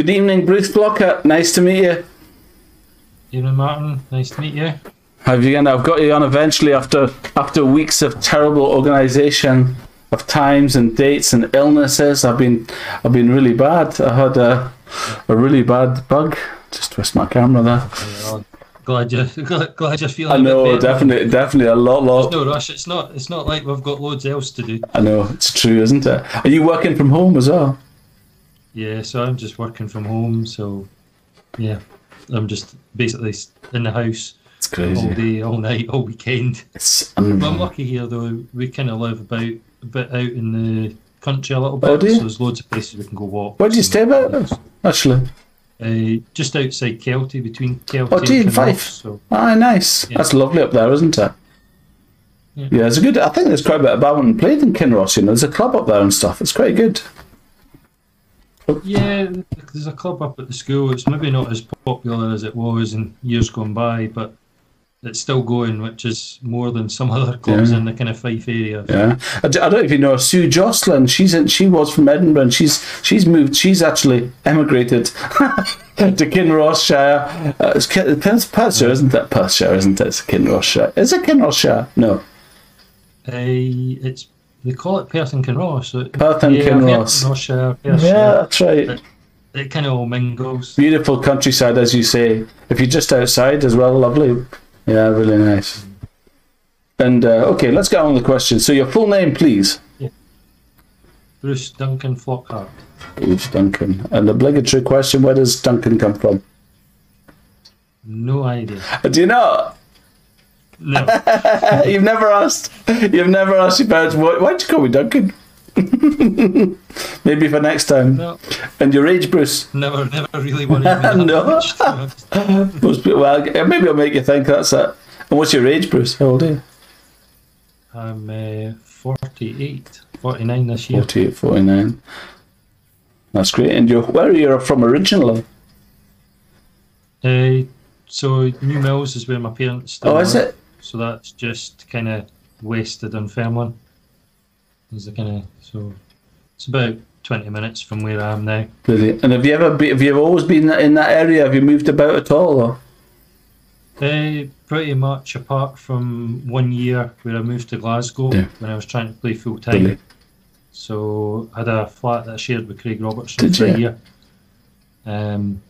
Good evening, Bruce Flockhart. Nice to meet you. Evening, Martin. Nice to meet you. Have you? And I've got you on eventually after after weeks of terrible organisation of times and dates and illnesses. I've been I've been really bad. I had a a really bad bug. Just twist my camera there. Yeah, glad you glad, glad you're feeling. I know, definitely, definitely a lot, lot. No rush. It's not. It's not like we've got loads else to do. I know it's true, isn't it? Are you working from home as well? Yeah. So I'm just working from home. So yeah, I'm just basically in the house It's all day, all night, all weekend. It's I'm lucky here though. We kind of live about a bit out in the country a little Oh, bit. you? so there's loads of places we can go walk. Where do you stay about? Actually, Uh, just outside Kelty, between Kelty Oh, and Fife? So ah, nice. Yeah. That's lovely up there, isn't it? Yeah. Yeah, it's a good. I think there's quite a bit of badminton played in Kinross. You know, there's a club up there and stuff. It's quite good. Yeah, there's a club up at the school. It's maybe not as popular as it was in years gone by, but it's still going, which is more than some other clubs Yeah. in the kind of Fife area. Yeah, I, d- I don't know if you know Sue Jocelyn. She's in, she was from Edinburgh. And she's she's moved. She's actually emigrated to Kinrossshire. Uh, it's, Perthshire, isn't it? Perthshire, isn't it? It's Kinrossshire. Is it Kinrossshire? No, Uh, it's they call it Perth and Kinross. So Perth and yeah, Kinross. Yeah, that's right. It kind of all mingles. Beautiful countryside, as you say. If you're just outside as well, lovely. Yeah, really nice. And uh, okay, let's get on with the question. So your full name, please. Bruce Duncan Flockhart. Bruce Duncan. An obligatory question: Where does Duncan come from? No idea. Uh, Do you know? No. You've never asked. You've never asked your parents. Why, why'd you call me Duncan? Maybe for next time. no. And your age, Bruce? Never, never really that No. much, to. Most well, maybe I'll make you think that's it. And what's your age, Bruce? How old are you? I'm uh, 48, 49 this year. 48, 49. That's great. And you're, where are you from originally? Uh, so Newmills is where my parents Oh, is it? So that's just kind of wasted on Dunfermline. Is the kind of so it's about twenty minutes from where I am now. Brilliant. And have you ever be, have you always been in that area? Have you moved about at all? Or? Uh, pretty much apart from one year where I moved to Glasgow Yeah. when I was trying to play full time. Brilliant. So I had a flat that I shared with Craig Robertson Did for you? a year. Um,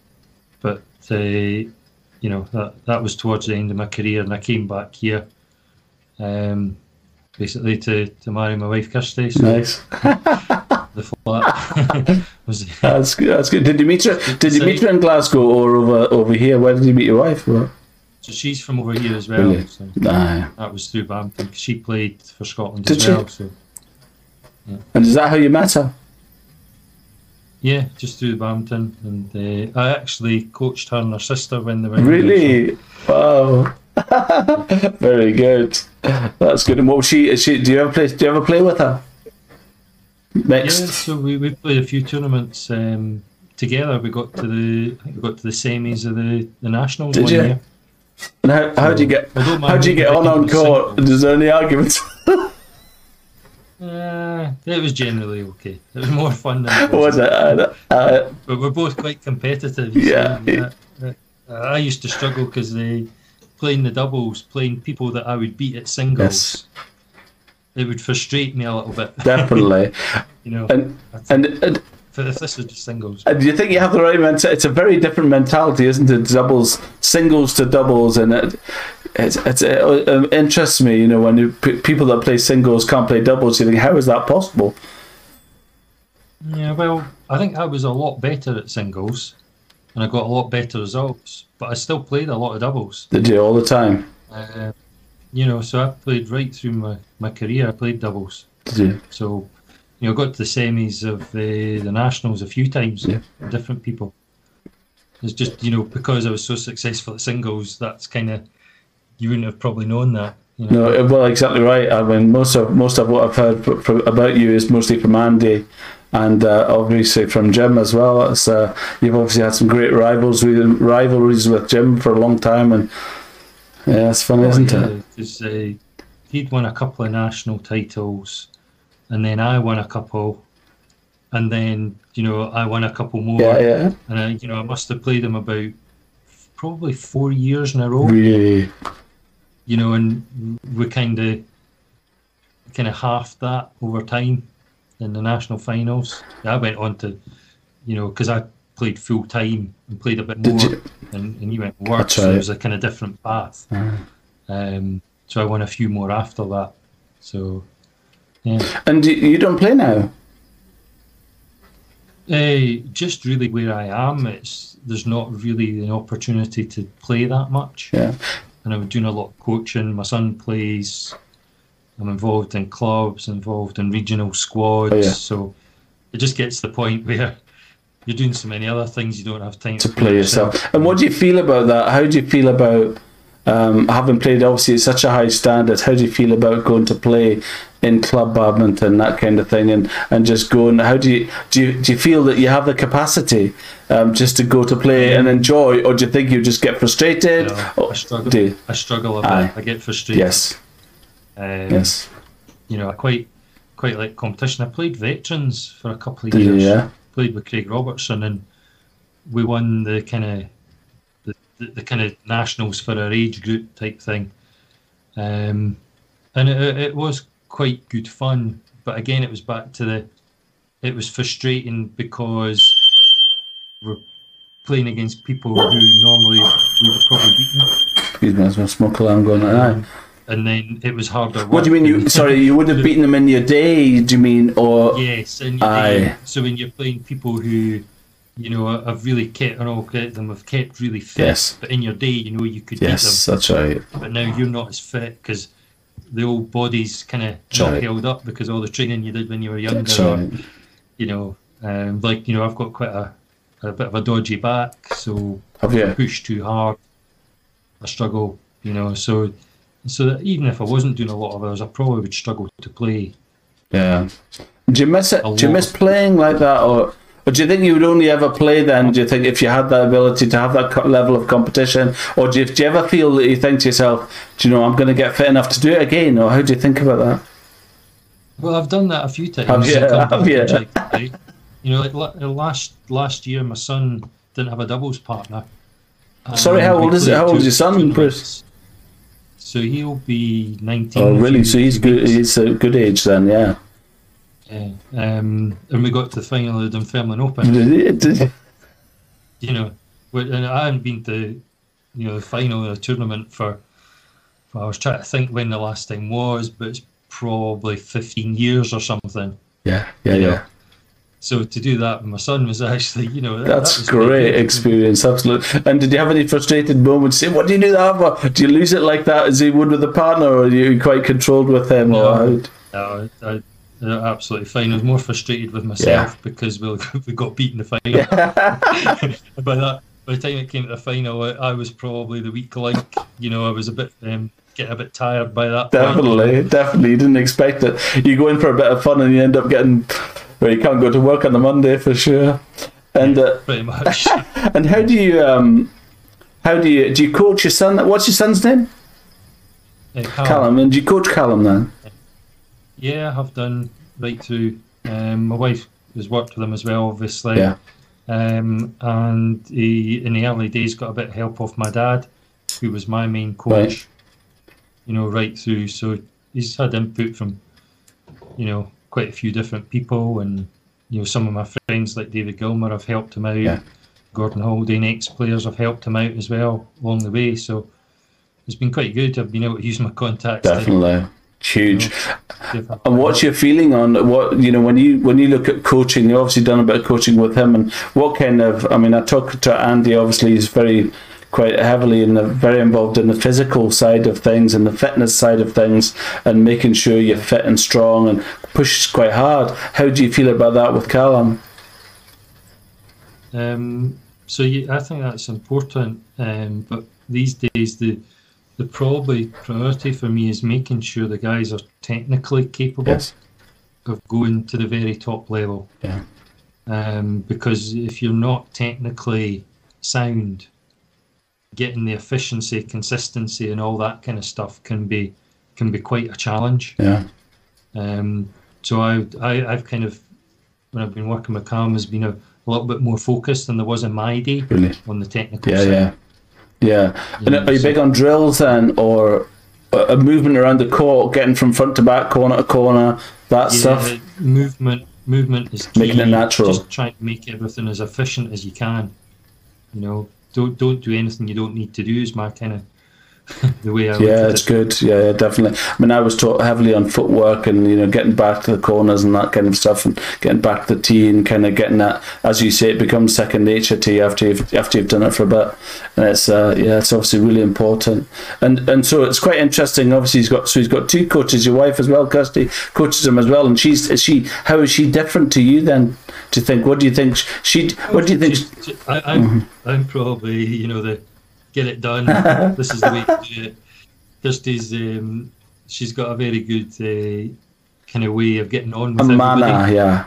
but uh, you know that that was towards the end of my career, and I came back here, um, basically to, to marry my wife Kirsty. So Nice. the flat was That's good. That's good. Did you meet her? Did you meet her in Glasgow or over over here? Where did you meet your wife? Or? so she's from over here as well. Brilliant. So Aye. that was through badminton. She played for Scotland Did as she? well. So And is that how you met her? Yeah, just through the badminton, and uh, I actually coached her and her sister when they were Really? Wow. Very good. That's good. And what was she? Is she? Do you ever play? Do you ever play with her? Next. Yeah, so we, we played a few tournaments um, together. We got to the I think we got to the semis of the, the nationals Did one you? year. And how how do you get? How do you get on on court? Is there any arguments? Uh, it was generally okay. It was more fun than it was was. it? Uh, uh, But we're both quite competitive. you Yeah. see. Uh, I used to struggle because they playing the doubles, playing people that I would beat at singles. Yes. It would frustrate me a little bit. definitely. you know, And and. and if this was just singles. And do you think you have the right mentality? It's a very different mentality, isn't it? Doubles, singles to doubles, and it it's, it's, it, uh, interests me. You know, when you, p- people that play singles can't play doubles, you think, how is that possible? Yeah, well, I think I was a lot better at singles, and I got a lot better results. But I still played a lot of doubles. They do all the time. Uh, you know, so I played right through my, my career. I played doubles. Did you? So, you know, got to the semis of uh, the nationals a few times. Yeah. with Different people. It's just you know because I was so successful at singles. That's kind of you wouldn't have probably known that. You know? No, well, exactly right. I mean, most of most of what I've heard about you is mostly from Andy, and uh, obviously from Jim as well. It's, uh, you've obviously had some great rivals with, rivalries with Jim for a long time, and yeah, it's funny, isn't it? Because uh, he'd won a couple of national titles, and then I won a couple, and then you know I won a couple more, Yeah, yeah. and I, you know I must have played them about probably four years in a row. Really. You know, and we kind of kind of halved that over time in the national finals. I went on to, you know, because I played full time and played a bit more, and, and you went work, so right. it was a kind of different path. Ah. Um, so I won a few more after that. So, yeah. And you, don't play now? Uh, just really where I am, it's there's not really an opportunity to play that much. Yeah. And I'm doing a lot of coaching. My son plays. I'm involved in clubs, involved in regional squads. Oh, yeah. So it just gets to the point where you're doing so many other things you don't have time to play yourself. And what do you feel about that? How do you feel about um, having played obviously at such a high standard? How do you feel about going to play in club badminton, that kind of thing, and, and just going? How do you do? You, do you feel that you have the capacity um, just to go to play and enjoy, or do you think you just get frustrated? No, Or I struggle. do you? I struggle a bit. Aye. I get frustrated. Yes, Um, yes. You know, I quite quite like competition. I played veterans for a couple of years. yeah. Played with Craig Robertson, and we won the kind of the, the, kind of nationals for our age group type thing. Um, and it, it was quite good fun. But again, it was back to the. It was frustrating because we're playing against people who normally we would probably beat them. Excuse me, there's no smoke alarm going on. Aye. and then it was harder. What do you mean? You sorry, you wouldn't have beaten them in your day? Do you mean, or Yes, and Aye. then, so when you're playing people who, you know, I've really kept, and all get them have kept really fit. Yes. But in your day, you know, you could yes, that's right. beat them. But now you're not as fit because the old body's kind of That's right. held up because all the training you did when you were younger. That's right. you know, um, like you know, I've got quite a, a bit of a dodgy back, so Have you? push too hard, I struggle. You know, so so that even if I wasn't doing a lot of hours, I probably would struggle to play. Yeah. Do you miss it? Do you miss playing like that, or, or do you think you would only ever play then? Do you think if you had that ability to have that level of competition, or do you, do you ever feel that you think to yourself, do you know, I'm going to get fit enough to do it again, or how do you think about that? Well, I've done that a few times. Have you? Have you? You know, like last last year, my son didn't have a doubles partner. Sorry, how um, old is it? How old is your son. Bruce? So he'll be nineteen. Oh, really? So he's good. He's a good age then, yeah. Yeah. Um, and we got to the final of the Dunfermline Open. You know, and I hadn't been to, you know, the final of the tournament for. Well, I was trying to think when the last time was, but it's probably fifteen years or something. yeah, yeah, You know, yeah. So to do that with my son was actually, you know, that- That's that great experience, absolutely. And did you have any frustrated moments? Say, what do you do that for? Do you lose it like that as you would with a partner, or are you quite controlled with him? Or No. how? No, I, they're absolutely fine. I was more frustrated with myself because we we got beaten in the final. by that, by the time it came to the final, I, I was probably the weak link. You know, I was a bit um, getting a bit tired by that. point. Definitely, definitely. You didn't expect it. You go in for a bit of fun and you end up getting. Well, you can't go to work on the Monday for sure. And uh, pretty much. and how do you um, how do you do you coach your son? What's your son's name? Uh, Callum, Callum. And do you coach Callum then? Yeah, I have done right through. Um, my wife has worked with him as well, obviously. Yeah. Um, and he, in the early days, got a bit of help off my dad, who was my main coach. Right. You know, right through. So he's had input from, you know, quite a few different people, and you know, some of my friends like David Gilmer have helped him out. Yeah. Gordon Haldane, ex players have helped him out as well along the way. So it's been quite good. I've been able to use my contacts. to Huge. And what's your feeling on what you know when you when you look at coaching? You've obviously done a bit of coaching with him, and what kind of? I mean, I talked to Andy. Obviously, he's very quite heavily in the very involved in the physical side of things and the fitness side of things, and making sure you're fit and strong and pushes quite hard. How do you feel about that with Callum? Um, so yeah, I think that's important. Um, but these days, the the probably priority for me is making sure the guys are technically capable of going to the very top level. Yeah. Um, because if you're not technically sound, getting the efficiency, consistency, and all that kind of stuff can be can be quite a challenge. Yeah. Um, so I, I I've kind of when I've been working with Cam has been a, a little bit more focused than there was in my day on the technical Yeah, side. yeah, yeah. And are you big on drills then, or a movement around the court, getting from front to back, corner to corner, that Yeah, stuff? movement movement is key. Making it natural. Just trying to make everything as efficient as you can. You know, don't don't do anything you don't need to do is my kind of the way I Yeah, it's it. good. Yeah, yeah, definitely. I mean, I was taught heavily on footwork and you know getting back to the corners and that kind of stuff, and getting back to the tee and kind of getting that, as you say, it becomes second nature to you after you've after you've done it for a bit, and it's uh, yeah, it's obviously really important. And and so it's quite interesting. Obviously, he's got so he's got two coaches. Your wife as well, Kirsty, coaches him as well, and she's is she how is she different to you then? Do you think? What do you think she? What do you think? Just- just- I, I'm Mm-hmm. I'm probably you know the get it done. this is the way to do it. Kirsty's um, she's got a very good uh, kind of way of getting on with A everybody. manner, yeah,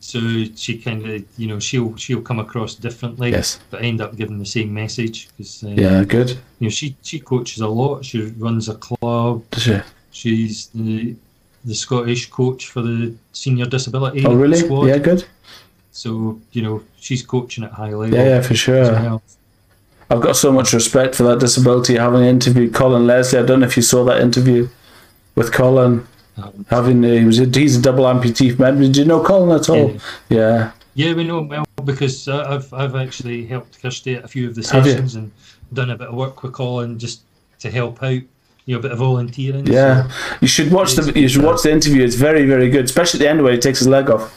So she kind of you know she'll she'll come across differently, yes, but end up giving the same message because uh, yeah, good. you know she she coaches a lot. She runs a club. Does she? She's the the Scottish coach for the senior disability Oh, really? squad. Yeah, good. So you know she's coaching at high level. Yeah, yeah, for sure. I've got so much respect for that disability. Having interviewed Colin Leslie, I don't know if you saw that interview with Colin. Um, Having he was a, he's a double amputee from Do you know Colin at all? Yeah, Yeah, we know him well because uh, I've I've actually helped Kirsty at a few of the sessions and done a bit of work with Colin just to help out. You know, a bit of volunteering. yeah. So, You should watch the you should watch the interview. It's very very good, especially at the end where he takes his leg off.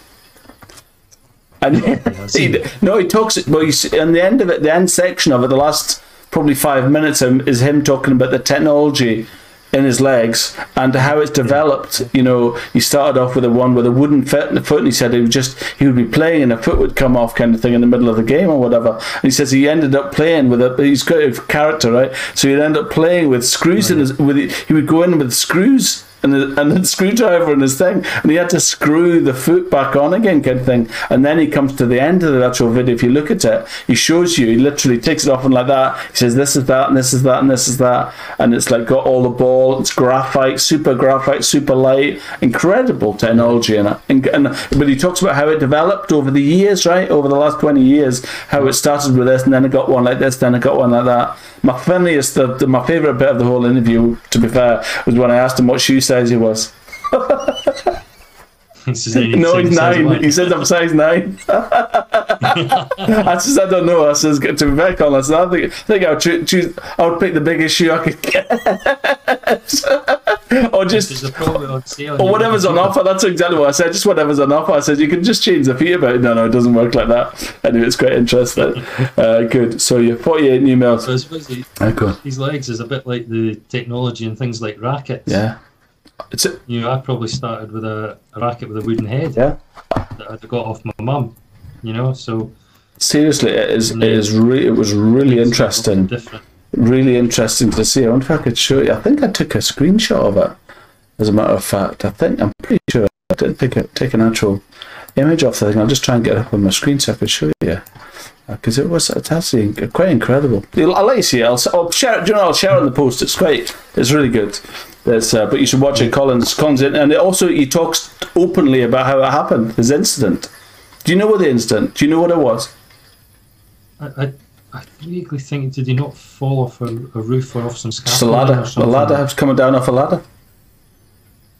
And he, no, he talks. Well, you see, on the end of it, the end section of it, the last probably five minutes is him talking about the technology in his legs and how it's developed. You know, he started off with a one with a wooden foot in the foot, and he said he would just he would be playing and a foot would come off, kind of thing, in the middle of the game or whatever. And he says he ended up playing with a he's got a character, right? So he'd end up playing with screws in his with he would go in with screws and the, and screwdriver in his thing, and he had to screw the foot back on again, kind of thing. And then he comes to the end of the actual video. If you look at it, he shows you. He literally takes it off and like that. He says, "This is that, and this is that, and this is that," and it's like got all the ball. It's graphite, super graphite, super light, incredible technology in it. And, and but he talks about how it developed over the years, right? Over the last twenty years, how it started with this, and then it got one like this, then it got one like that. My funniest, the, the my favorite bit of the whole interview, to be fair, was when I asked him what shoe size he was. he No, he's size nine. He says I'm size nine. I says I don't know. I says to be fair, Colin, I said think, I think I would choo- choose. I would pick the biggest shoe I could get, or just is a probably on or whatever's on offer. That's exactly what I said. Just whatever's on offer. I said you can just change the feet about it. No, no, it doesn't work like that. Anyway, it's quite interesting. Uh, good. So you're 48 Newmills. So I suppose he- his legs is a bit like the technology and things like rackets. Yeah. It's a, You know, I probably started with a, a racket with a wooden head yeah. that I got off my mum. You know, so Seriously, it is. It is. Re- it was really interesting. Really interesting to see. I wonder if I could show you. I think I took a screenshot of it. As a matter of fact, I think I'm pretty sure I didn't take a take an actual image of the thing. I'll just try and get it up on my screen so I could show you. Uh, because it was it's actually quite incredible. I'll let you see. I'll, I'll share. Do you know? I'll share it on the post. It's great. It's really good. It's, uh, but you should watch it. Collins, Collins, in, and it also he talks openly about how it happened. His incident. Do you know what the incident? Do you know what it was? I, I, I vaguely think, did he not fall off a, a roof or off some Just a ladder. A ladder was coming down off a ladder.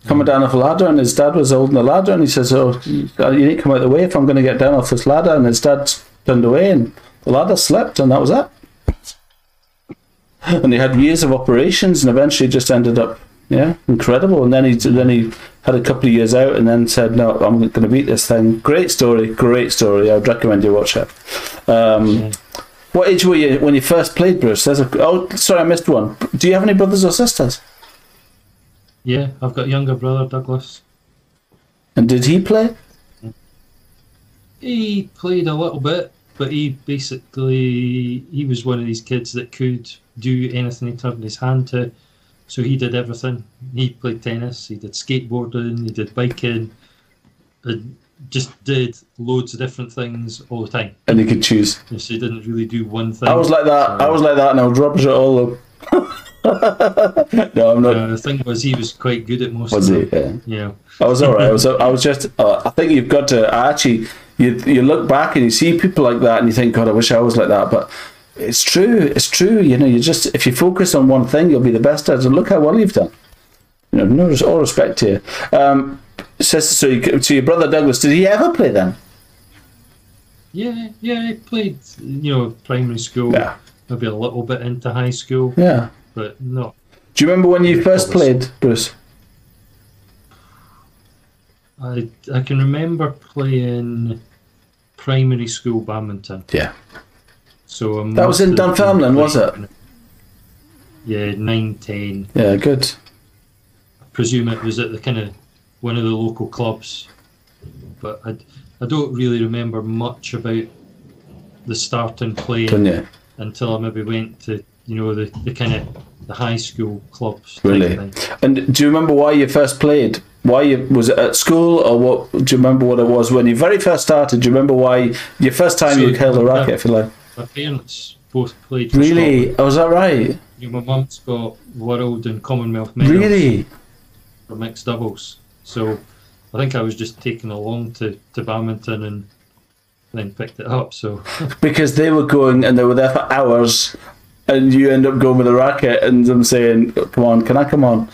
Coming down off a ladder, and his dad was holding the ladder, and he says, "Oh, you need to come out of the way if I'm going to get down off this ladder." And his dad turned away, and the ladder slipped, and that was it. And he had years of operations, and eventually just ended up, yeah, incredible. And then he then he had a couple of years out, and then said, "No, I'm going to beat this thing." Great story, great story. I'd recommend you watch it. Um. What age were you when you first played, Bruce? There's a, oh, sorry, I missed one. Do you have any brothers or sisters? Yeah, I've got a younger brother, Douglas. And did he play? He played a little bit, but he basically he was one of these kids that could do anything he turned his hand to. So he did everything. He played tennis, he did skateboarding, he did biking, and just did loads of different things all the time. And he could choose. So he didn't really do one thing. I was like that. I was like that, and I was rubbish at all. No, I'm not. Uh, the thing was, he was quite good at most Was of he? Yeah. Yeah. I was all right. I was. I was just. Uh, I think you've got to I actually. You you look back and you see people like that and you think, God, I wish I was like that. But it's true. It's true. You know, you just if you focus on one thing, you'll be the best at it. And look how well you've done. You know, no, all respect to you. Um, says so. You, so your brother Douglas, did he ever play then? Yeah, yeah, I played, you know, primary school, Yeah. maybe a little bit into high school, Yeah. but not. Do you remember when you first played, Bruce? I I can remember playing primary school badminton. Yeah. So I That was in Dunfermline, was it? Yeah, nine, ten. Yeah. Good. I presume it was at the kind of one of the local clubs, but I, I don't really remember much about the starting playing until I maybe went to you know the, the kind of the high school clubs. Really? And do you remember why you first played? Why you was it at school or what? Do you remember what it was when you very first started? Do you remember why your first time So, you held a racket? If you like, My parents both played. Really? Scotland. Oh, was that right? Know, my mum's got world and Commonwealth medals Really? for mixed doubles. So I think I was just taken along to, to badminton and then picked it up. So Because they were going and they were there for hours, and you end up going with a racket and them saying, "Come on, can I come on?"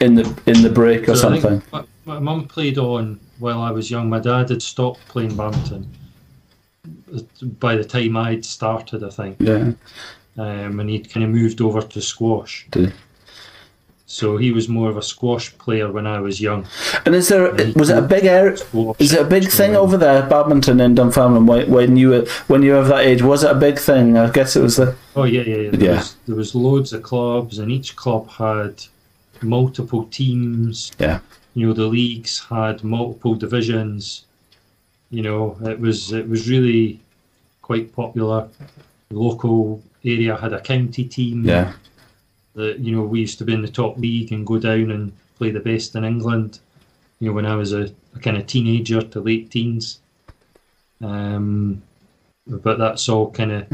In the in the break or So something. My, my mum played on while I was young. My dad had stopped playing badminton by the time I'd started, I think, Yeah. um, and he'd kind of moved over to squash. He? So he was more of a squash player when I was young. And is there was it a big? Squash. Is it a big thing over there, badminton in Dunfermline? When when you were when you were of that age, was it a big thing? I guess it was the Oh yeah, yeah, yeah. There, Yeah. Was, there was loads of clubs, and each club had multiple teams. Yeah. You know, the leagues had multiple divisions. You know, it was it was really quite popular. The local area had a county team. yeah. That you know we used to be in the top league and go down and play the best in England. You know, when I was a, a kind of teenager to late teens. Um, but that's all kind of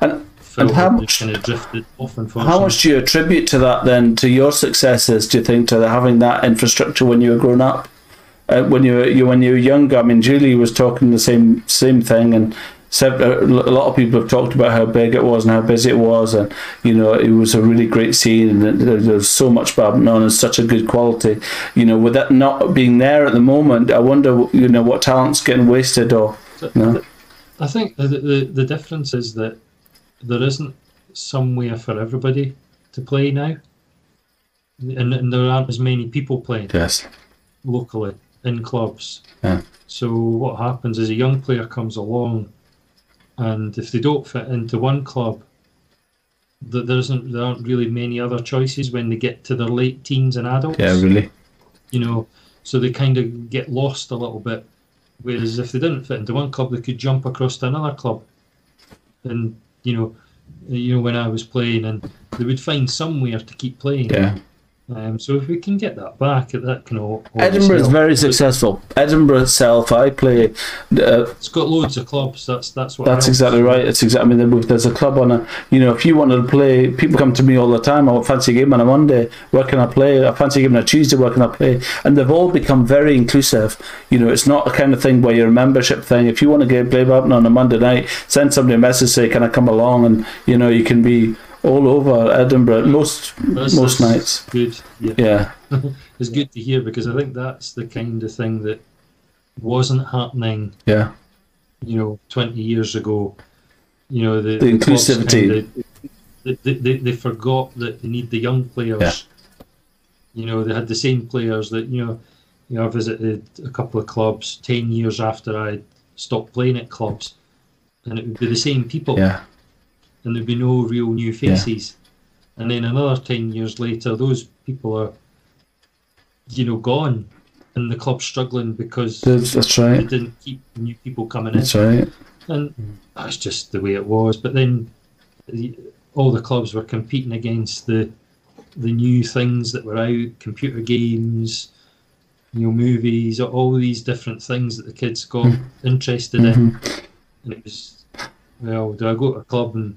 And felt how much- kind of drifted off, how much do you attribute to that then to your successes? Do you think to having that infrastructure when you were growing up? Uh, when you were you when you were younger, I mean, Julie was talking the same same thing, and uh, a lot of people have talked about how big it was and how busy it was, and you know it was a really great scene, and there- there's so much badminton on and such a good quality. You know, with that not being there at the moment, I wonder, you know, what talent's getting wasted or no? I think the, the the difference is that there isn't somewhere for everybody to play now, and, and there aren't as many people playing Yes. locally in clubs. Yeah. So what happens is a young player comes along, and if they don't fit into one club, th- there isn't there aren't really many other choices when they get to their late teens and adults. Yeah, really. you know, so they kind of get lost a little bit. Whereas if they didn't fit into one club, they could jump across to another club, and you know, you know when I was playing, and they would find somewhere to keep playing. Yeah. Um, so if we can get that back, that can all. Edinburgh is very successful. Edinburgh itself, I play. Uh, It's got loads of clubs. That's that's what. that's exactly right. It's exactly. I mean, there's a club on a. You know, if you wanted to play, people come to me all the time. I fancy a game on a Monday. Where can I play? I fancy a game on a Tuesday. Where can I play? And they've all become very inclusive. You know, it's not a kind of thing where you're a membership thing. If you want to get play badminton on a Monday night, send somebody a message say, "Can I come along?" And you know, you can be all over Edinburgh most That's- most that's nights. Good. Yeah. Yeah, It's good to hear because I think that's the kind of thing that wasn't happening yeah, you know, 20 years ago, you know, the, The inclusivity. they, they, they, they forgot that they need the young players. Yeah. You know, they had the same players that, you know, you know, I visited a couple of clubs 10 years after I stopped playing at clubs, and it would be the same people, yeah, and there'd be no real new faces. And then another 10 years later, those people are, you know, gone, and the club's struggling because that's, that's they right. didn't keep new people coming in That's right. and that's just the way it was. But then the, all the clubs were competing against the the new things that were out, computer games, you know, movies, all these different things that the kids got interested in. Mhm. And it was, well, do I go to a club and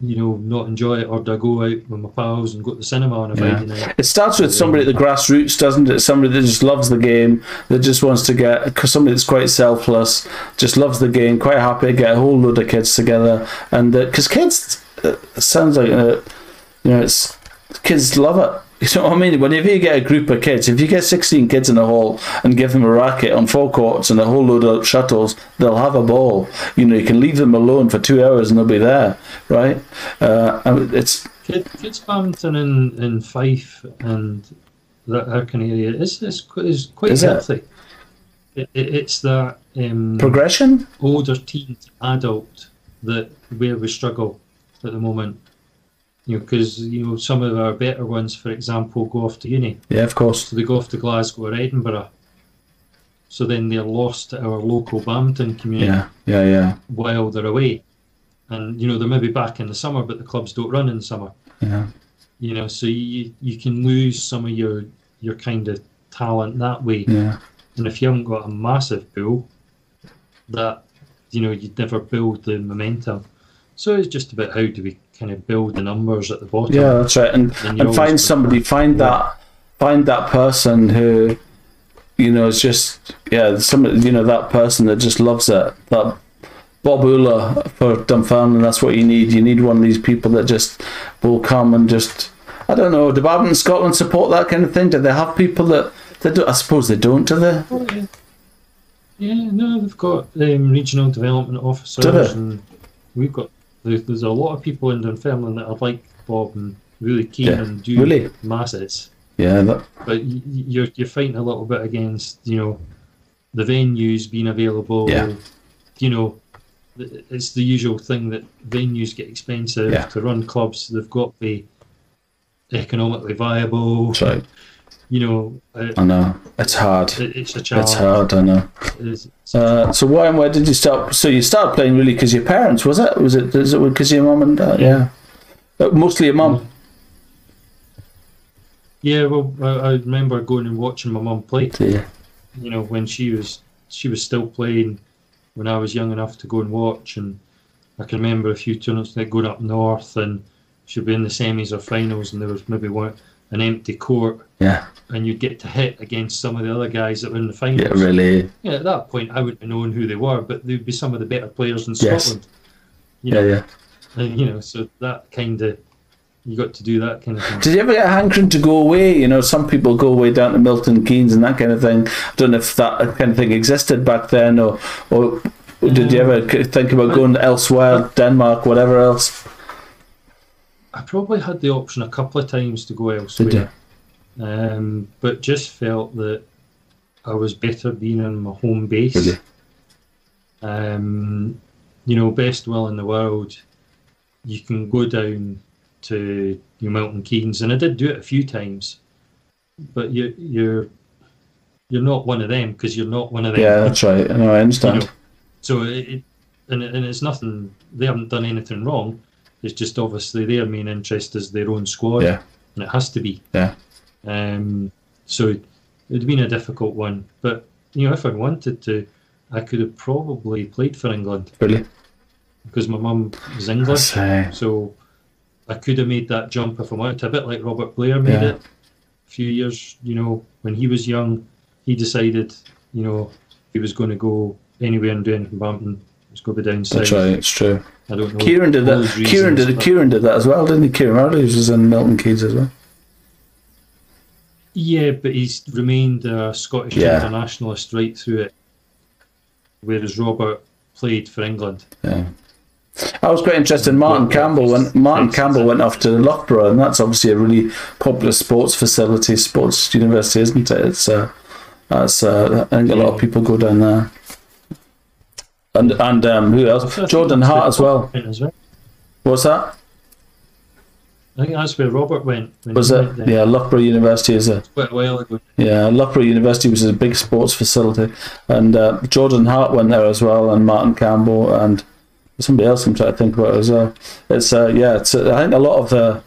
you know, not enjoy it, or do I go out with my pals and go to the cinema on a Yeah. Friday night? It starts with somebody at the grassroots, doesn't it? Somebody that just loves the game, that just wants to get, somebody that's quite selfless, just loves the game, quite happy to get a whole load of kids together. And because kids, uh, it sounds like, uh, you know, it's kids love it. You know what I mean? Whenever you get a group of kids, if you get 16 kids in a hall and give them a racket on four courts and a whole load of shuttles, they'll have a ball. You know, you can leave them alone for two hours and they'll be there, right? Uh, and it's badminton in, in Fife and that, kind of area is, is, is quite Is it? healthy. It, it, it's that um, progression. older teen adult that where we struggle at the moment. You know, because you know some of our better ones, for example, go off to uni, Yeah, of course. so they go off to Glasgow or Edinburgh. So then they're lost to our local badminton community Yeah, yeah, yeah, while they're away, and you know they may be back in the summer, but the clubs don't run in the summer. yeah. You know, so you you can lose some of your your kind of talent that way. Yeah, And if you haven't got a massive pool, that you know you'd never build the momentum. So it's just about how do we kind of build the numbers at the bottom. yeah, that's right. And and find somebody, find that, find that person who, you know, is just yeah, some you know that person that just loves it. That Bob Ula for Dunfermline. That's what you need. You need one of these people that just will come and just. I don't know. Do Badminton Scotland support that kind of thing? Do they have people that they do? I suppose they don't. Do they? Oh, yeah. Yeah, no, they've got um, regional development officers, and we've got there's, there's a lot of people in Dunfermline that are like Bob and really keen Yeah, and do really? masses. Yeah, that, But you're you're fighting a little bit against you know the venues being available. Yeah. You know, it's the usual thing that venues get expensive Yeah. to run clubs. They've got to be economically viable. that's right. You know, it, I know. It's hard. it- it's a challenge. It's hard. I know. Uh, so why and where did you start? So you started playing really because your parents was it? Was it? Is it because your mum and dad? Yeah, Uh, mostly your mum. Yeah, well, I, I remember going and watching my mum play. Yeah, You know, when she was she was still playing when I was young enough to go and watch, and I can remember a few tournaments like going up north, and she'd be in the semis or finals, and there was maybe one an empty court, yeah, and you'd get to hit against some of the other guys that were in the finals. yeah. Really. Yeah, at that point, I wouldn't have known who they were, but they'd be some of the better players in Yes. Scotland. You Yeah, know, yeah. and, you know, so that kind of you got to do that kind of thing. Did you ever get a hankering to go away? You know, some people go away down to Milton Keynes and that kind of thing. I don't know if that kind of thing existed back then, or or did you um, ever think about going elsewhere, Denmark, whatever else? I probably had the option a couple of times to go elsewhere, um, but just felt that I was better being in my home base. Um, you know, best will in the world, you can go down to New Milton Keynes, and I did do it a few times, but you, you're you're not one of them because you're not one of them. Yeah, that's right. I know. I You understand. know, so it, it and, it- and it's nothing. They haven't done anything wrong. It's just obviously their main interest is their own squad, Yeah. and it has to be. Yeah. Um. So it'd been a difficult one, but you know, if I wanted to, I could have probably played for England Really. because my mum was English. So I could have made that jump if I wanted to, a bit like Robert Blair made Yeah. it a few years, you know, when he was young, he decided, you know, he was going to go anywhere and do anything badminton. Was going to be down south. That's right. It's true. I don't know. Kieran did that. Kieran did. but- Kieran did that as well, didn't he? Kieran Murray was in Milton Keynes as well. Yeah, but he's remained a Scottish Yeah. internationalist right through it, whereas Robert played for England. Yeah. I was quite interested in Martin Campbell. When Martin Campbell went off to Loughborough, and that's obviously a really popular sports facility, sports university, isn't it? It's uh, that's uh, I think a lot of people go down there. And and um, who else? Jordan Hart as well. As well. What's that? I think that's where Robert went. Was it? went. Yeah, Loughborough University is a Quite a while ago. yeah. Loughborough University was a big sports facility, and uh, Jordan Hart went there as well, and Martin Campbell and somebody else. I'm trying to think about as well. It's uh, yeah. It's uh, I think a lot of the.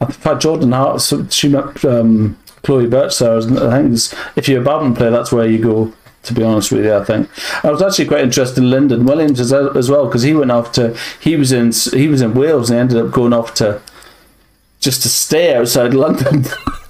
In fact, Jordan Hart. She met um, Chloe Birch there. it? I think if you're a badminton player, that's where you go To be honest with you, I think I was actually quite interested in Lyndon Williams as, as well because he went off to he was in he was in Wales and ended up going off to just to stay outside London.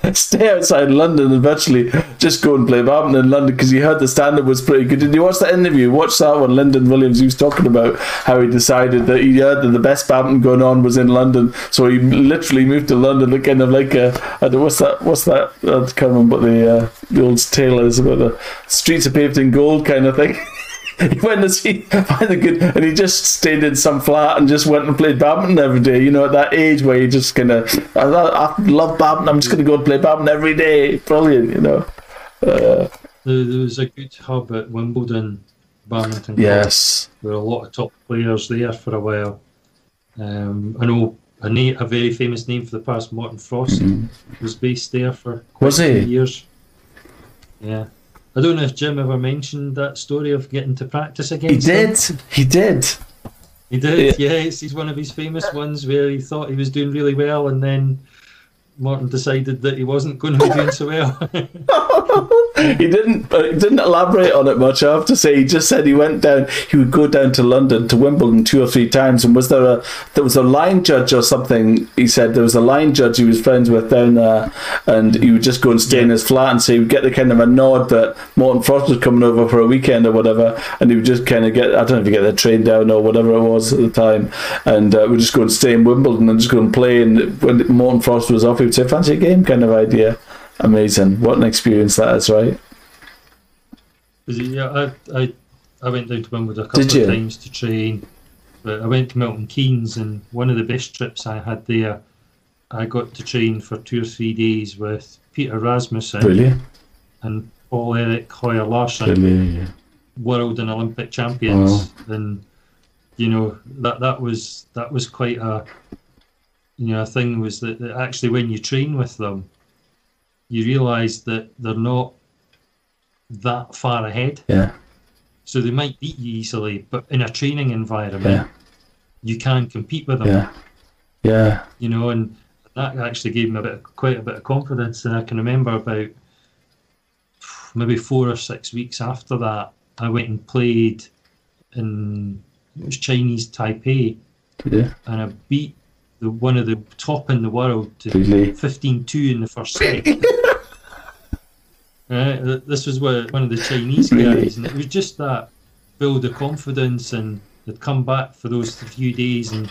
stay outside London and virtually just go and play badminton in London because he heard the standard was pretty good. Did you watch that interview? Watch that one. Lyndon Williams, he was talking about how he decided that he heard that the best badminton going on was in London, so he literally moved to London, kind of like a, I don't what's that? What's that? I can't remember the uh, the old tale is about the streets are paved in gold kind of thing. he went to see find the good, and he just stayed in some flat and just went and played badminton every day. You know, at that age where you just kind of, I, I love badminton. I'm just going to go and play badminton every day. Brilliant, you know. Uh, there was a good hub at Wimbledon badminton. Yes, there were a lot of top players there for a while. Um, I know a, a very famous name for the past, Morten Frost, mm-hmm. was based there for quite was he? years. Yeah. I don't know if Jim ever mentioned that story of getting to practice again. He did. Him. He did. He did. Yeah. yeah, he's one of his famous ones where he thought he was doing really well, and then Martin decided that he wasn't going to be doing so well. he didn't. Uh, didn't elaborate on it much. I have to say, he just said he went down. He would go down to London to Wimbledon two or three times. And was there a there was a line judge or something? He said there was a line judge he was friends with down there, and he would just go and stay yeah. in his flat. And so he would get the kind of a nod that Morten Frost was coming over for a weekend or whatever, and he would just kind of get I don't know if you get the train down or whatever it was at the time, and uh, would just go and stay in Wimbledon and just go and play. And when Morten Frost was off, he would say, "Fancy a game?" kind of idea. Amazing. What an experience that is, right? Yeah, I, I, I went down to Wimbledon a couple of times to train. But I went to Milton Keynes, and one of the best trips I had there, I got to train for two or three days with Peter Rasmussen Brilliant. and Paul Erik Høyer Larsen, world and Olympic champions, and you know that that was that was quite a you know a thing was that, that actually when you train with them, you realise that they're not that far ahead. Yeah. So they might beat you easily, but in a training environment, yeah. you can compete with them. Yeah. Yeah. You know, and that actually gave me a bit, of, quite a bit of confidence. And I can remember about maybe four or six weeks after that, I went and played in it was Chinese Taipei, yeah. and I beat the one of the top in the world to 15-2 in the first set. This was one of the Chinese guys, and it was just that build of confidence, and they'd come back for those few days, and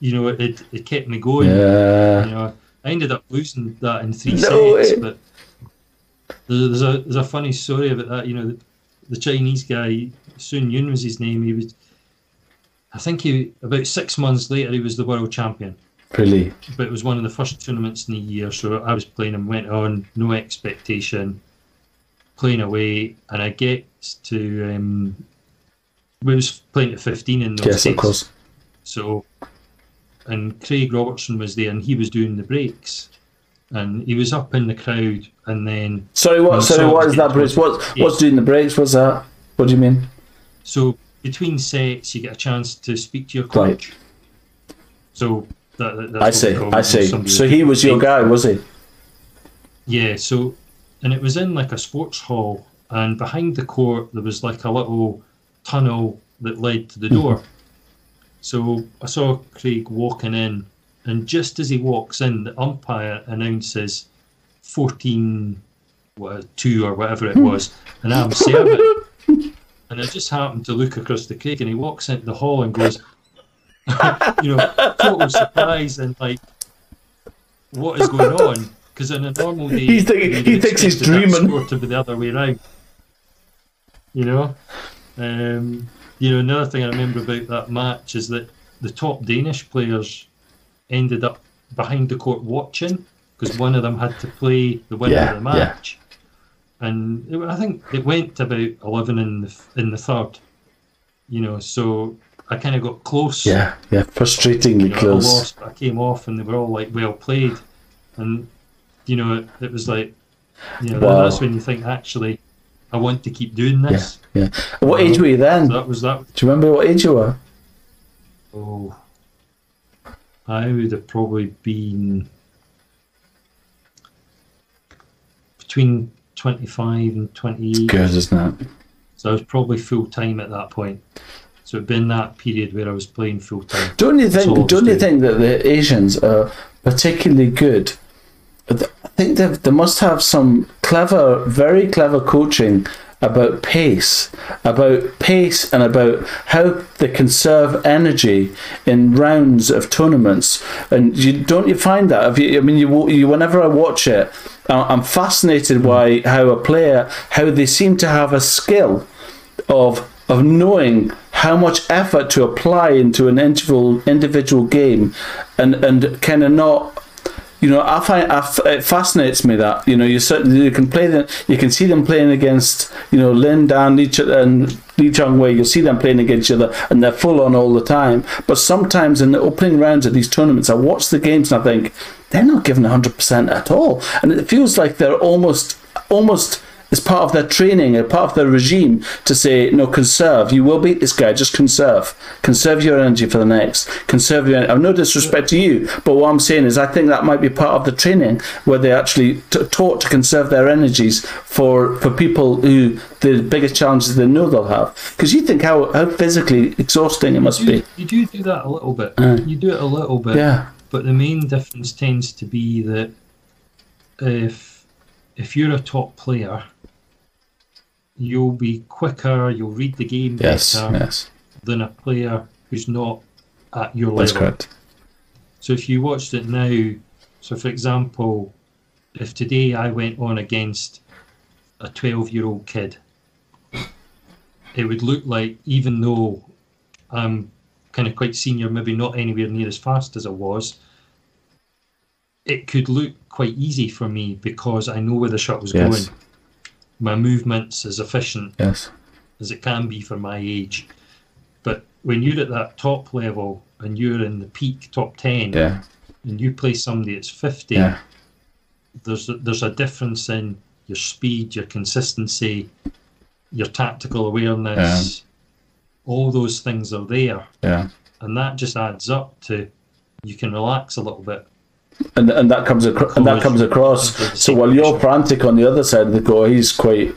you know, it it kept me going. Yeah. You know, I ended up losing that in three no sets, way. but there's a there's a funny story about that. You know, the, the Chinese guy, Sun Jun was his name. He was, I think he about six months later he was the world champion. Really? But it was one of the first tournaments in the year, so I was playing and went on, no expectation, playing away, and I get to. Um, we was playing to 15 in those yes, days. of course. So, and Craig Robertson was there, and he was doing the breaks, and he was up in the crowd, and then. Sorry, what? Sorry, what is that, Bruce? What, what's doing the breaks? What's that? What do you mean? So between sets, you get a chance to speak to your coach. Right. So that, I see. I see. So he was your guy, was he? Yeah. So, and it was in like a sports hall, and behind the court there was like a little tunnel that led to the door. Mm-hmm. So I saw Craig walking in, and just as he walks in, the umpire announces 14 what, 2 or whatever it hmm. was, and I'm serving. and I just happened to look across the cake, and he walks into the hall and goes, you know, total surprise and like, what is going on? Because in a normal day, he's thinking, he thinks he's dreaming. To be the other way around, you know. Um, you know, another thing I remember about that match is that the top Danish players ended up behind the court watching because one of them had to play the winner yeah, of the match, yeah. And it, I think it went about eleven in the in the third. You know, so I kind of got close. Yeah, yeah, frustratingly you know, close. I lost, I came off, and they were all like well played, and you know it, it was like, you know, wow. that's when you think actually, I want to keep doing this. Yeah. yeah. What age were you then? So that was that. Do you remember what age you were? Oh, I would have probably been between 25 and 28. Good, isn't it? So I was probably full time at that point. So it'd been that period where I was playing full time. Don't you That's all I think? Don't you think that the Asians are particularly good? I think they they must have some clever, very clever coaching about pace, about pace, and about how they conserve energy in rounds of tournaments. And you don't you find that? Have you, I mean, you, you whenever I watch it, I'm fascinated by how a player, how they seem to have a skill of of knowing how much effort to apply into an individual individual game, and and kind of not. You know, I find I it fascinates me that you know you certainly you can play them. You can see them playing against you know Lin Dan Lee Ch- and Lee Chong Wei. You see them playing against each other, and they're full on all the time. But sometimes in the opening rounds of these tournaments, I watch the games and I think they're not giving hundred percent at all, and it feels like they're almost almost it's part of their training, a part of their regime to say, no, conserve. You will beat this guy, just conserve. Conserve your energy for the next. Conserve your I've no disrespect to you, but what I'm saying is I think that might be part of the training where they're actually t- taught to conserve their energies for, for people who the biggest challenges they know they'll have. Because you think how, how physically exhausting it must you, be. you do do that a little bit. Aye. You do it a little bit. Yeah. But the main difference tends to be that if if you're a top player, you'll be quicker, you'll read the game Yes. better Yes. than a player who's not at your That's level. correct. So if you watched it now, so for example, if today I went on against a 12 year old kid, it would look like, even though I'm kind of quite senior, maybe not anywhere near as fast as I was, it could look quite easy for me because I know where the shot was Yes. going. My movement's as efficient Yes. as it can be for my age. But when you're at that top level and you're in the peak top 10 Yeah. and you play somebody that's 50, Yeah. there's, a, there's a difference in your speed, your consistency, your tactical awareness. All those things are there. Yeah. And that just adds up to you can relax a little bit. And and that comes across and that comes across. So while you're frantic on the other side of the court, he's quite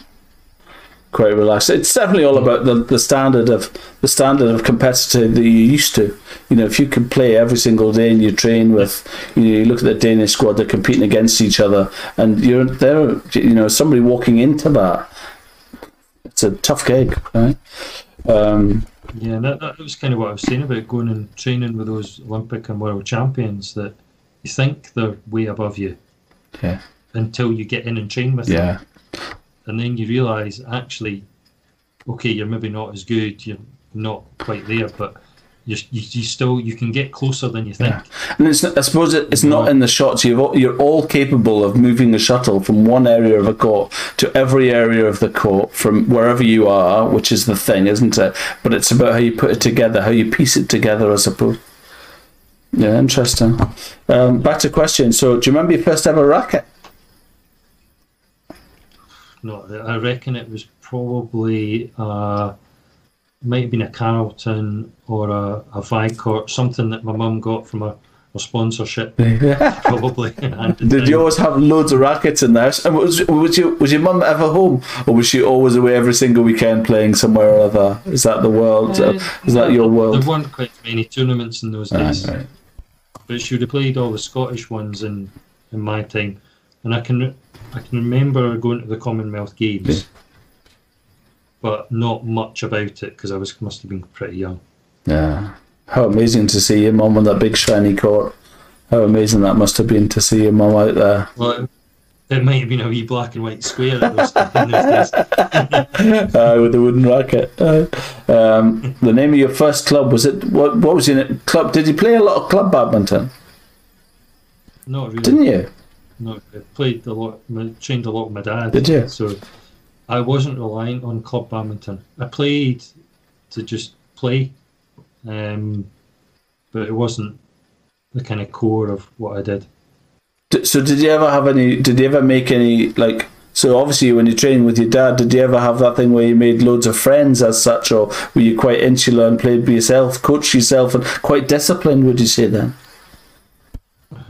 quite relaxed. It's definitely all about the, the standard of the standard of competitor that you're used to. You know, if you can play every single day and you train with, you know, you look at the Danish squad, they're competing against each other, and you're there. You know, somebody walking into that, it's a tough gig, right? Um, Yeah, that, that was kind of what I was saying about going and training with those Olympic and world champions that you think they're way above you yeah, until you get in and train with them. yeah, and then you realise actually, okay, you're maybe not as good, you're not quite there, but you you, you still you can get closer than you think. Yeah. And it's I suppose it, it's not in the shots. You've all, you're all capable of moving the shuttle from one area of a court to every area of the court from wherever you are, which is the thing, isn't it? But it's about how you put it together, how you piece it together, I suppose. Yeah, interesting. Um, back to question. So, do you remember your first ever racket? No, I reckon it was probably uh, might have been a Carlton or a, a Vicort, something that my mum got from a, a sponsorship, probably. Did you always have loads of rackets in the house? And was was your was your mum ever home, or was she always away every single weekend playing somewhere or other? Is that the world? Uh, is that your world? There weren't quite many tournaments in those days. Right, right. But she would have played all the Scottish ones in, in my time, and I can I can remember going to the Commonwealth Games, but not much about it because I was must have been pretty young. Yeah. How amazing to see your mum on that big shiny court. How amazing that must have been to see your mum out there. Well, it might have been a wee black and white square at those, in those days. uh, with the wooden racket. Uh, um, the name of your first club was it? What? What was your club? Did you play a lot of club badminton? Not really. Didn't you? No, I played a lot, trained a lot with my dad. Did you? So I wasn't reliant on club badminton. I played to just play, um, but it wasn't the kind of core of what I did. So did you ever have any? Did you ever make any like? So obviously, when you're training with your dad, did you ever have that thing where you made loads of friends as such, or were you quite insular and played by yourself, coached yourself, and quite disciplined? Would you say then?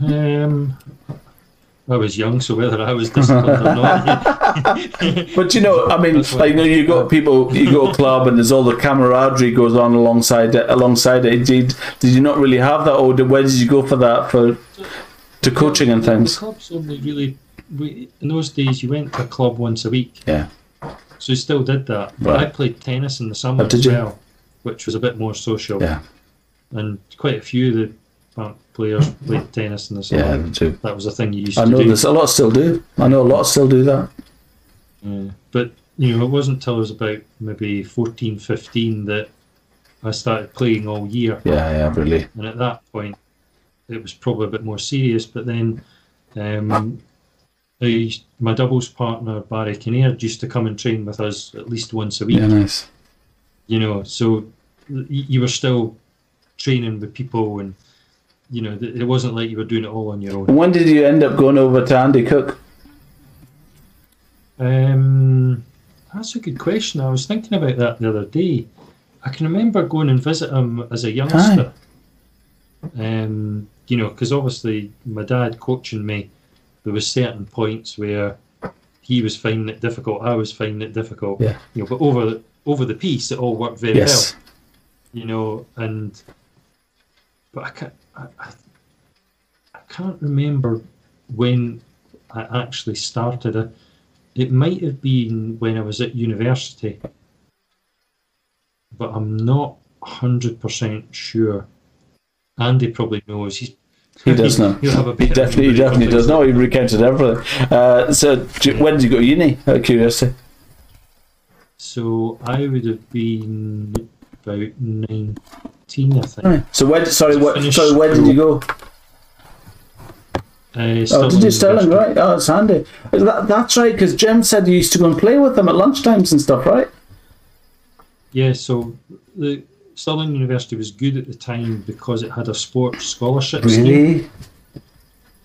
Um, I was young, so whether I was disciplined or not. But you know, I mean, like you know, you got people, you go to a club, and there's all the camaraderie goes on alongside it. Alongside it, did did you not really have that, or did, where did you go for that for to coaching and The things? clubs only really, we, in those days, you went to a club once a week. Yeah, So you still did that. But I played tennis in the summer Oh, as you? well, which was a bit more social. yeah, And quite a few of the players played tennis in the summer. yeah. Too. That was a thing you used I to know do. there's a lot still do. I know a lot still do that. Yeah. But, you know, it wasn't until I was about maybe 14, 15 that I started playing all year. Yeah, yeah, really. And at that point, it was probably a bit more serious. But then um, I my doubles partner, Barry Kinnaird, used to come and train with us at least once a week. Yeah, nice. you know so you were still training with people and you know it wasn't like you were doing it all on your own when did you end up going over to Andy Cook? um that's a good question i was thinking about that the other day i can remember going and visit him as a youngster um you know because obviously my dad coaching me there was certain points where he was finding it difficult i was finding it difficult Yeah. you know but over over the piece it all worked very well Yes. you know, and but I can't, I, I, I can't remember when I actually started it. It might have been when I was at university, but I'm not hundred percent sure. Andy probably knows. He's, He does know. He definitely, he definitely does know. He recounted everything. Uh, so, do when did you go to uni? Out of curiosity. So I would have been about nineteen, I think. Right. So when? Sorry, what? Sorry, when did you go? Uh, Oh, did you Stirling? Right. Oh, it's handy. That, that's right. Because Jim said you used to go and play with them at lunchtimes and stuff, right? Yeah, so the Stirling University was good at the time because it had a sports scholarship scheme. Really?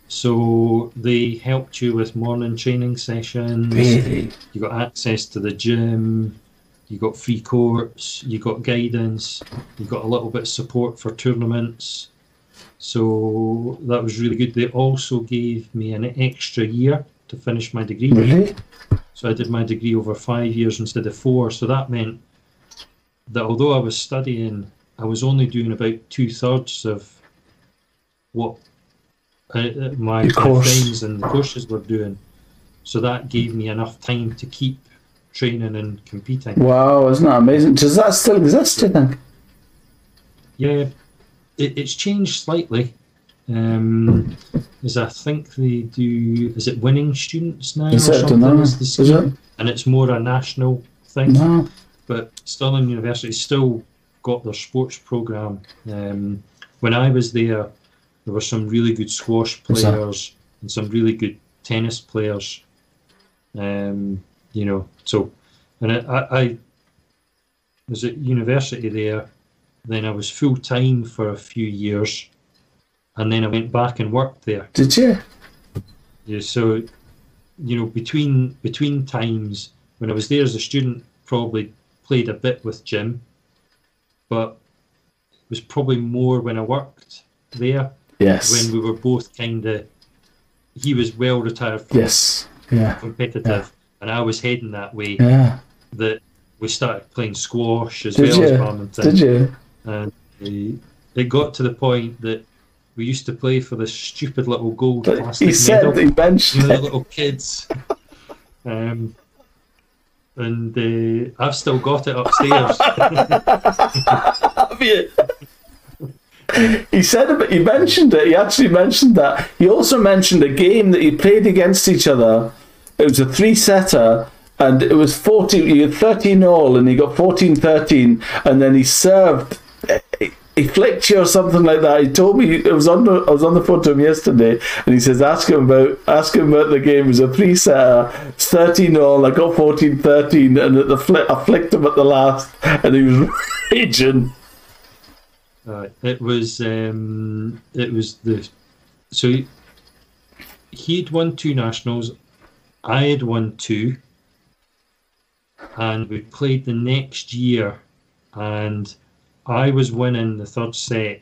So they helped you with morning training sessions. Really? You got access to the gym. You got free courts. You got guidance. You got a little bit of support for tournaments. So that was really good. They also gave me an extra year to finish my degree. Really? So I did my degree over five years instead of four. So that meant that although I was studying, I was only doing about two thirds of what uh, uh, my, friends and the courses were doing. So that gave me enough time to keep training and competing. Wow, isn't that amazing? Does that still exist? Do you think? Yeah, it, it's changed slightly. Um, is I think they do. Is it winning students now Is or it? something? Is Is it? and it's more a national thing. No. But Stirling University still got their sports program. Um, when I was there, there were some really good squash players and some really good tennis players. Um, you know, so and I, I, I was at university there. Then I was full time for a few years, and then I went back and worked there. Did you? Yeah, so you know, between between times when I was there as a student, probably played a bit with Jim, but it was probably more when I worked there Yes. when we were both kind of. He was well retired from yes. Yeah. competitive, and I was heading that way. Yeah. That we started playing squash as Did well as you? badminton, Did you? and uh, it got to the point that we used to play for this stupid little gold But plastic he said medal. he mentioned you know, it. the little kids. Um, and uh, I've still got it upstairs. Have you? He said about, he mentioned it. He actually mentioned that. He also mentioned a game that he played against each other. It was a three setter, and it was 14, he had 13 all, and he got 14 13, and then he served. He, flicked you or something like that. He told me it was on the, I was on the phone to him yesterday, and he says, "Ask him about ask him about the game." It was a three setter, 13 all. I got 14 13, and at the flick, I flicked him at the last, and he was raging. Uh, it was um, it was the so he, he'd won two nationals, I had won two, and we played the next year, and I was winning the third set,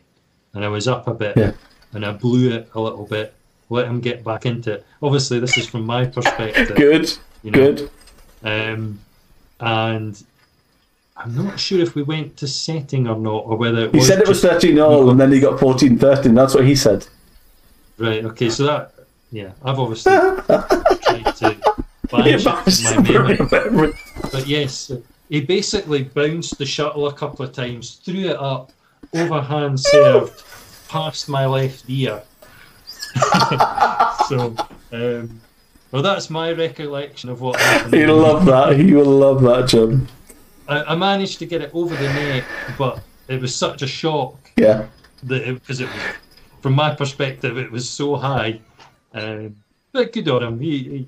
and I was up a bit, Yeah. and I blew it a little bit, let him get back into it. Obviously, this is from my perspective. Good, you know, good. Um, and I'm not sure if we went to setting or not, or whether it He was said it was 13 all, and then he got 14 13. That's what he said. right. Okay, so that yeah, I've obviously tried to my memory. But yes, he basically bounced the shuttle a couple of times, threw it up, overhand served, past my left ear. so, um, well, that's my recollection of what happened. He'll love that. He will love that, Jim. I, I managed to get it over the net, but it was such a shock Yeah. that because it, was, from my perspective, it was so high. Um, but good on him. He, he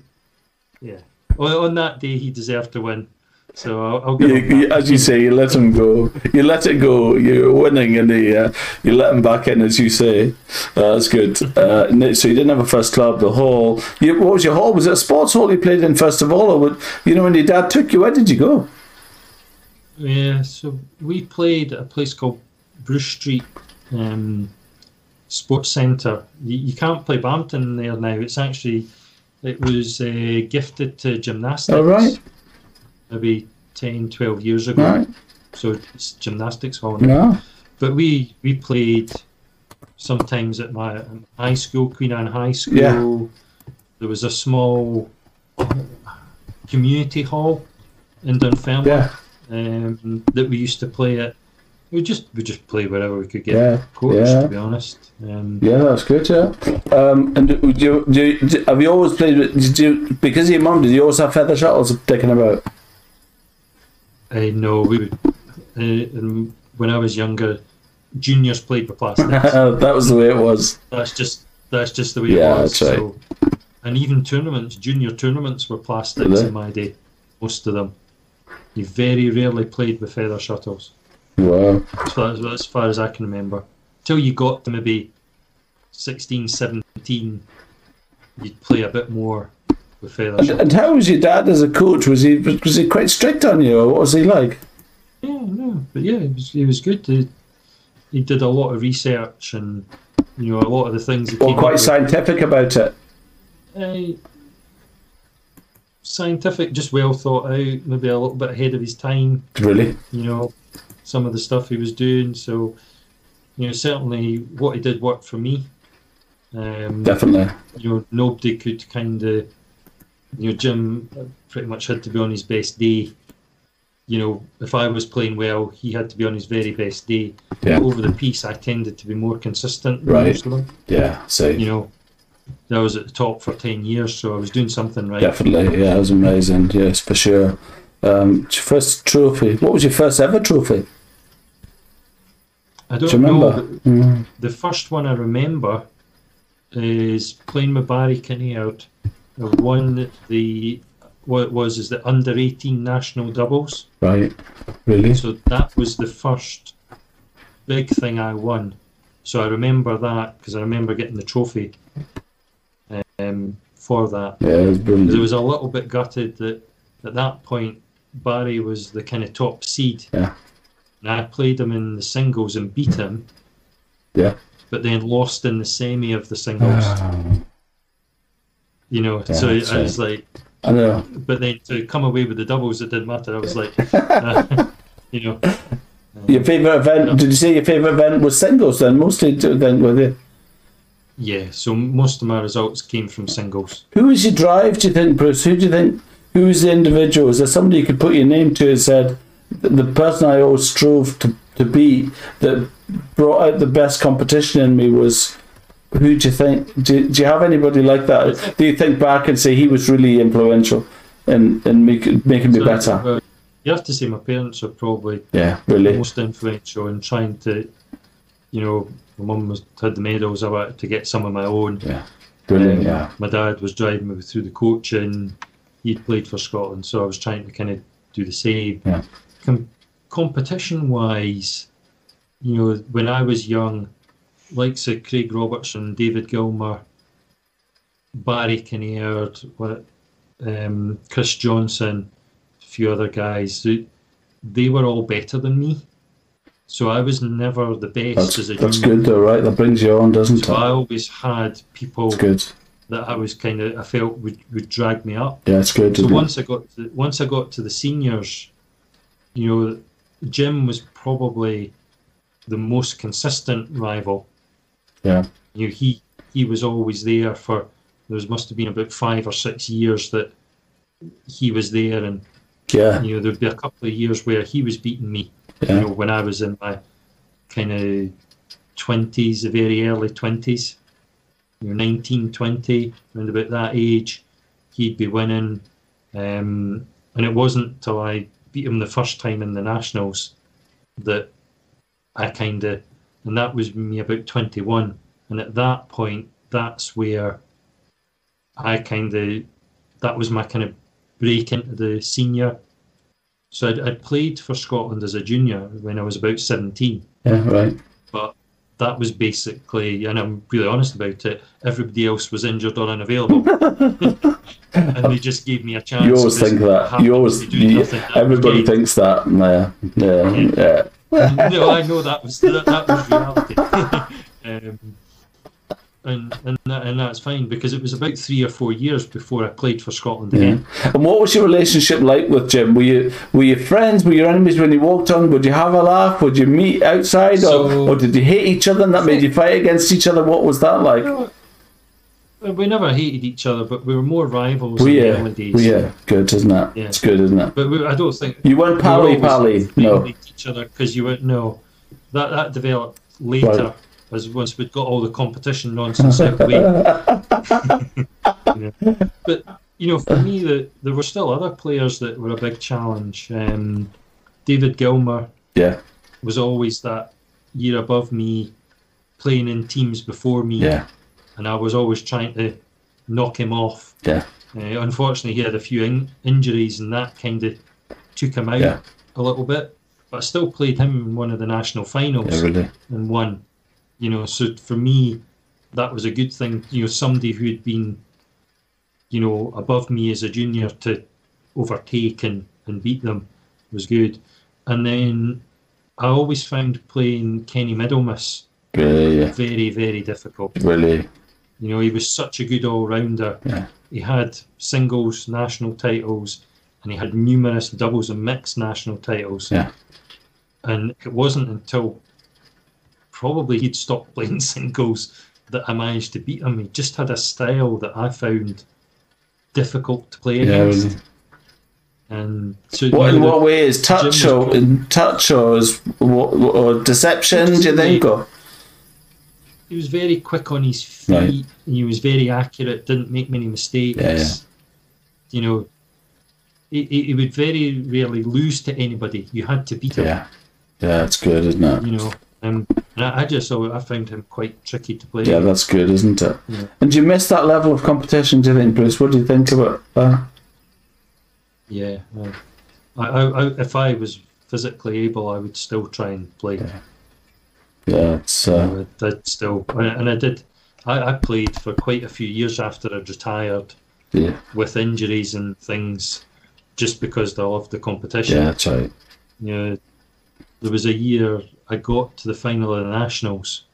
yeah. On, on that day, he deserved to win. So I'll, I'll give You, as you say, you let him go. You let it go. You're winning, and you, uh, you let him back in, as you say. Uh, that's good. Uh, so you didn't have a first club, the hall. You, what was your hall? Was it a sports hall you played in first of all, or would, you know when your dad took you? Where did you go? Yeah, so we played at a place called Bruce Street um, Sports Centre. You, you can't play badminton there now. It's actually it was uh, gifted to gymnastics. All right, Maybe 10, 12 years ago. right, So it's gymnastics hall. now. no, But we we played sometimes at my high school, Queen Anne High School. Yeah. There was a small community hall in Dunfermline yeah, um, that we used to play at. We just we just play wherever we could get Yeah, coached. yeah. To be honest, um, yeah, that's good. Yeah. Um, and do you, do do- have you always played? with- Did you because of your mum? Did you always have feather shuttles taken about? I know we would. Uh, when I was younger, juniors played with plastics. that was the way it was. that's just that's just the way Yeah, it was. that's right. So, and even tournaments, junior tournaments were plastics they? in my day. Most of them. You very rarely played with feather shuttles. Wow. as far as, as far as I can remember. Till you got to maybe 16, 17, you'd play a bit more And, and how was your dad as a coach? Was he was he quite strict on you, or what was he like? Yeah, no, but yeah, he was, it was good. He, he did a lot of research and, you know, a lot of the things he up quite with. scientific about it? Uh, scientific, just well thought out, maybe a little bit ahead of his time. Really? you know, some of the stuff he was doing. So, you know, certainly what he did worked for me. Um, Definitely. you know, nobody could kind of, you know, Jim pretty much had to be on his best day. You know, if I was playing well, he had to be on his very best day. Yeah. Over the piece, I tended to be more consistent than Right. most of them. Yeah. So You know, I was at the top for 10 years, so I was doing something right. definitely. Yeah, it was amazing. Yes, for sure. Um, first trophy. What was your first ever trophy? I Do don't you remember? but Mm. The first one I remember is playing with Barry Kinnaird. The one that the what it was is the under 18 national doubles. Right. Really? So that was the first big thing I won. So I remember that because I remember getting the trophy um, for that. Yeah, it was brilliant. was a little bit gutted that at that point Barry was the kind of top seed. Yeah. And I played him in the singles and beat him. Yeah. But then lost in the semi of the singles. Ah, you know, Yeah, so I was like, I know. but then to come away with the doubles, it didn't matter. I was like, uh, you know, Your favourite event? Did you say your favourite event was singles? Then mostly then with you. yeah. So most of my results came from singles. Who was your drive? Do you think, Bruce? Who do you think? Who was the individual? Is there somebody you could put your name to and said, "The the person I always strove to to be that brought out the best competition in me was." Who do you think? Do, do you have anybody like that? Do you think back and say he was really influential in in make, making me better? you have to say my parents are probably Yeah, really. most influential in trying to, you know, my mum was had the medals. I wanted to get some of my own. Yeah, brilliant. Um, Yeah, My dad was driving me through the coaching. He'd played for Scotland, so I was trying to kind of do the same. Yeah. Com- competition wise, you know, when I was young, likes of Craig Robertson, David Gilmer, Barry Kinnaird, what, um, Chris Johnson, a few other guys, they, they were all better than me. So I was never the best That's, as a that's junior. good though, right? That brings you on, doesn't So it? I always had people It's good. that I was kind of I felt would, would drag me up. Yeah, it's good. So it? once I got to, once I got to the seniors, you know, Jim was probably the most consistent rival. Yeah. You know, he he was always there for there must have been about five or six years that he was there, and Yeah, you know there'd be a couple of years where he was beating me. You know, when I was in my kind of twenties, the very early twenties, you know, 19, 20, around about that age, he'd be winning. Um, and it wasn't till I beat him the first time in the nationals that I kind of, and that was me about 21. And at that point, that's where I kind of, that was my kind of break into the senior. So I'd, I'd played for Scotland as a junior when I was about 17 yeah, right. but that was basically, and I'm really honest about it, everybody else was injured or unavailable. and they just gave me a chance. You always think that. You always, you, everybody thinks that. Yeah, yeah, yeah. No, I know that was that, that was reality. um, and and that, and that's fine because it was about three or four years before I played for Scotland Yeah. again. And what was your relationship like with Jim? Were you were you friends? Were you enemies when you walked on? Would you have a laugh? Would you meet outside, So- or, or did you hate each other and that made you fight against each other? What was that like? No, we never hated each other, but we were more rivals Were in the you? early days. Were you? Good, isn't it? Yeah. It's good, isn't it? But we, I don't think You weren't we pally were pally. No. each other because you went no. That that developed later Right. as once we'd got all the competition nonsense out of the way. You know. But you know, for me, the, there were still other players that were a big challenge. Um, David Gilmer Yeah, was always that year above me, playing in teams before me, yeah, and I was always trying to knock him off. yeah, Uh, unfortunately, he had a few in- injuries, and that kind of took him out Yeah. a little bit. But I still played him in one of the national finals yeah. Really. and won. You know, so for me, that was a good thing. You know, somebody who had been, you know, above me as a junior to overtake and, and beat them was good. And then I always found playing Kenny Middlemiss yeah. very, very difficult. Really, You know, he was such a good all rounder. Yeah. He had singles national titles and he had numerous doubles and mixed national titles. Yeah. And it wasn't until probably he'd stopped playing singles that I managed to beat him. He just had a style that I found difficult to play yeah, against. really. And so What in what way is touch or in touch or is what, or deception? Do you think? Or he was very quick on his feet. Right. And he was very accurate. Didn't make many mistakes. Yeah, yeah. You know, he, he would very rarely lose to anybody. You had to beat him. yeah, yeah, it's good, isn't it? You know, um, and I, I just saw I found him quite tricky to play. Yeah, that's good, isn't it? Yeah. And do you miss that level of competition? Do you think, Bruce? What do you think about that? Yeah. I, I, I, if I was physically able, I would still try and play. Yeah, it's I uh, I'd still, and I- did. I, I played for quite a few years after I'd retired yeah, with injuries and things, just because I loved the competition. yeah, that's right. You know, there was a year I got to the final of the nationals,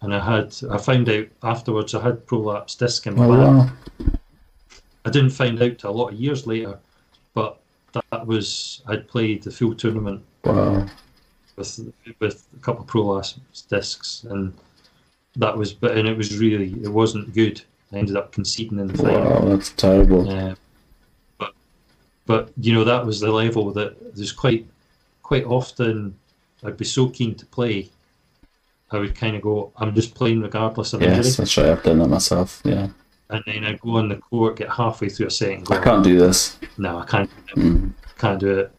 and I had I found out afterwards I had prolapse disc in my Oh, wow. I didn't find out till a lot of years later, but that was I'd played the full tournament Wow. With with a couple of prolapse discs, and that was but and it was really it wasn't good. I ended up conceding in the final. Wow, that's terrible. Uh, but but you know that was the level that there's quite quite often I'd be so keen to play. I would kind of go, I'm just playing regardless of injury, Yes, that's right. I've done that myself. Yeah, and then I'd go on the court, get halfway through a set, go, I can't do this. no, I can't, Mm. can't do it.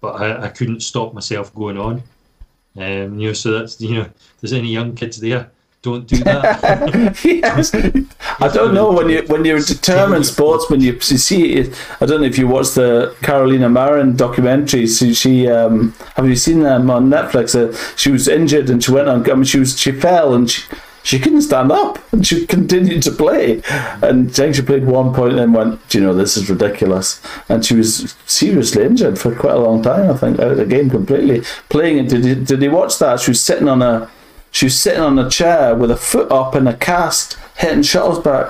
But I, I couldn't stop myself going on. Um, you know, so that's you know, if there's any young kids there, don't do that. yes. I don't know when you when you're a determined sportsman. You, you see, it, I don't know if you watched the Carolina Marin documentary. So she, um, have you seen them on Netflix? Uh, she was injured and she went on. I mean, she was she fell and she she couldn't stand up and she continued to play. And I think she played one point and then went, Do you know, this is ridiculous. And she was seriously injured for quite a long time, I think, out of the game completely. Playing it, did you, did you watch that? She was sitting on a she was sitting on a chair with a foot up in a cast, hitting shuttles back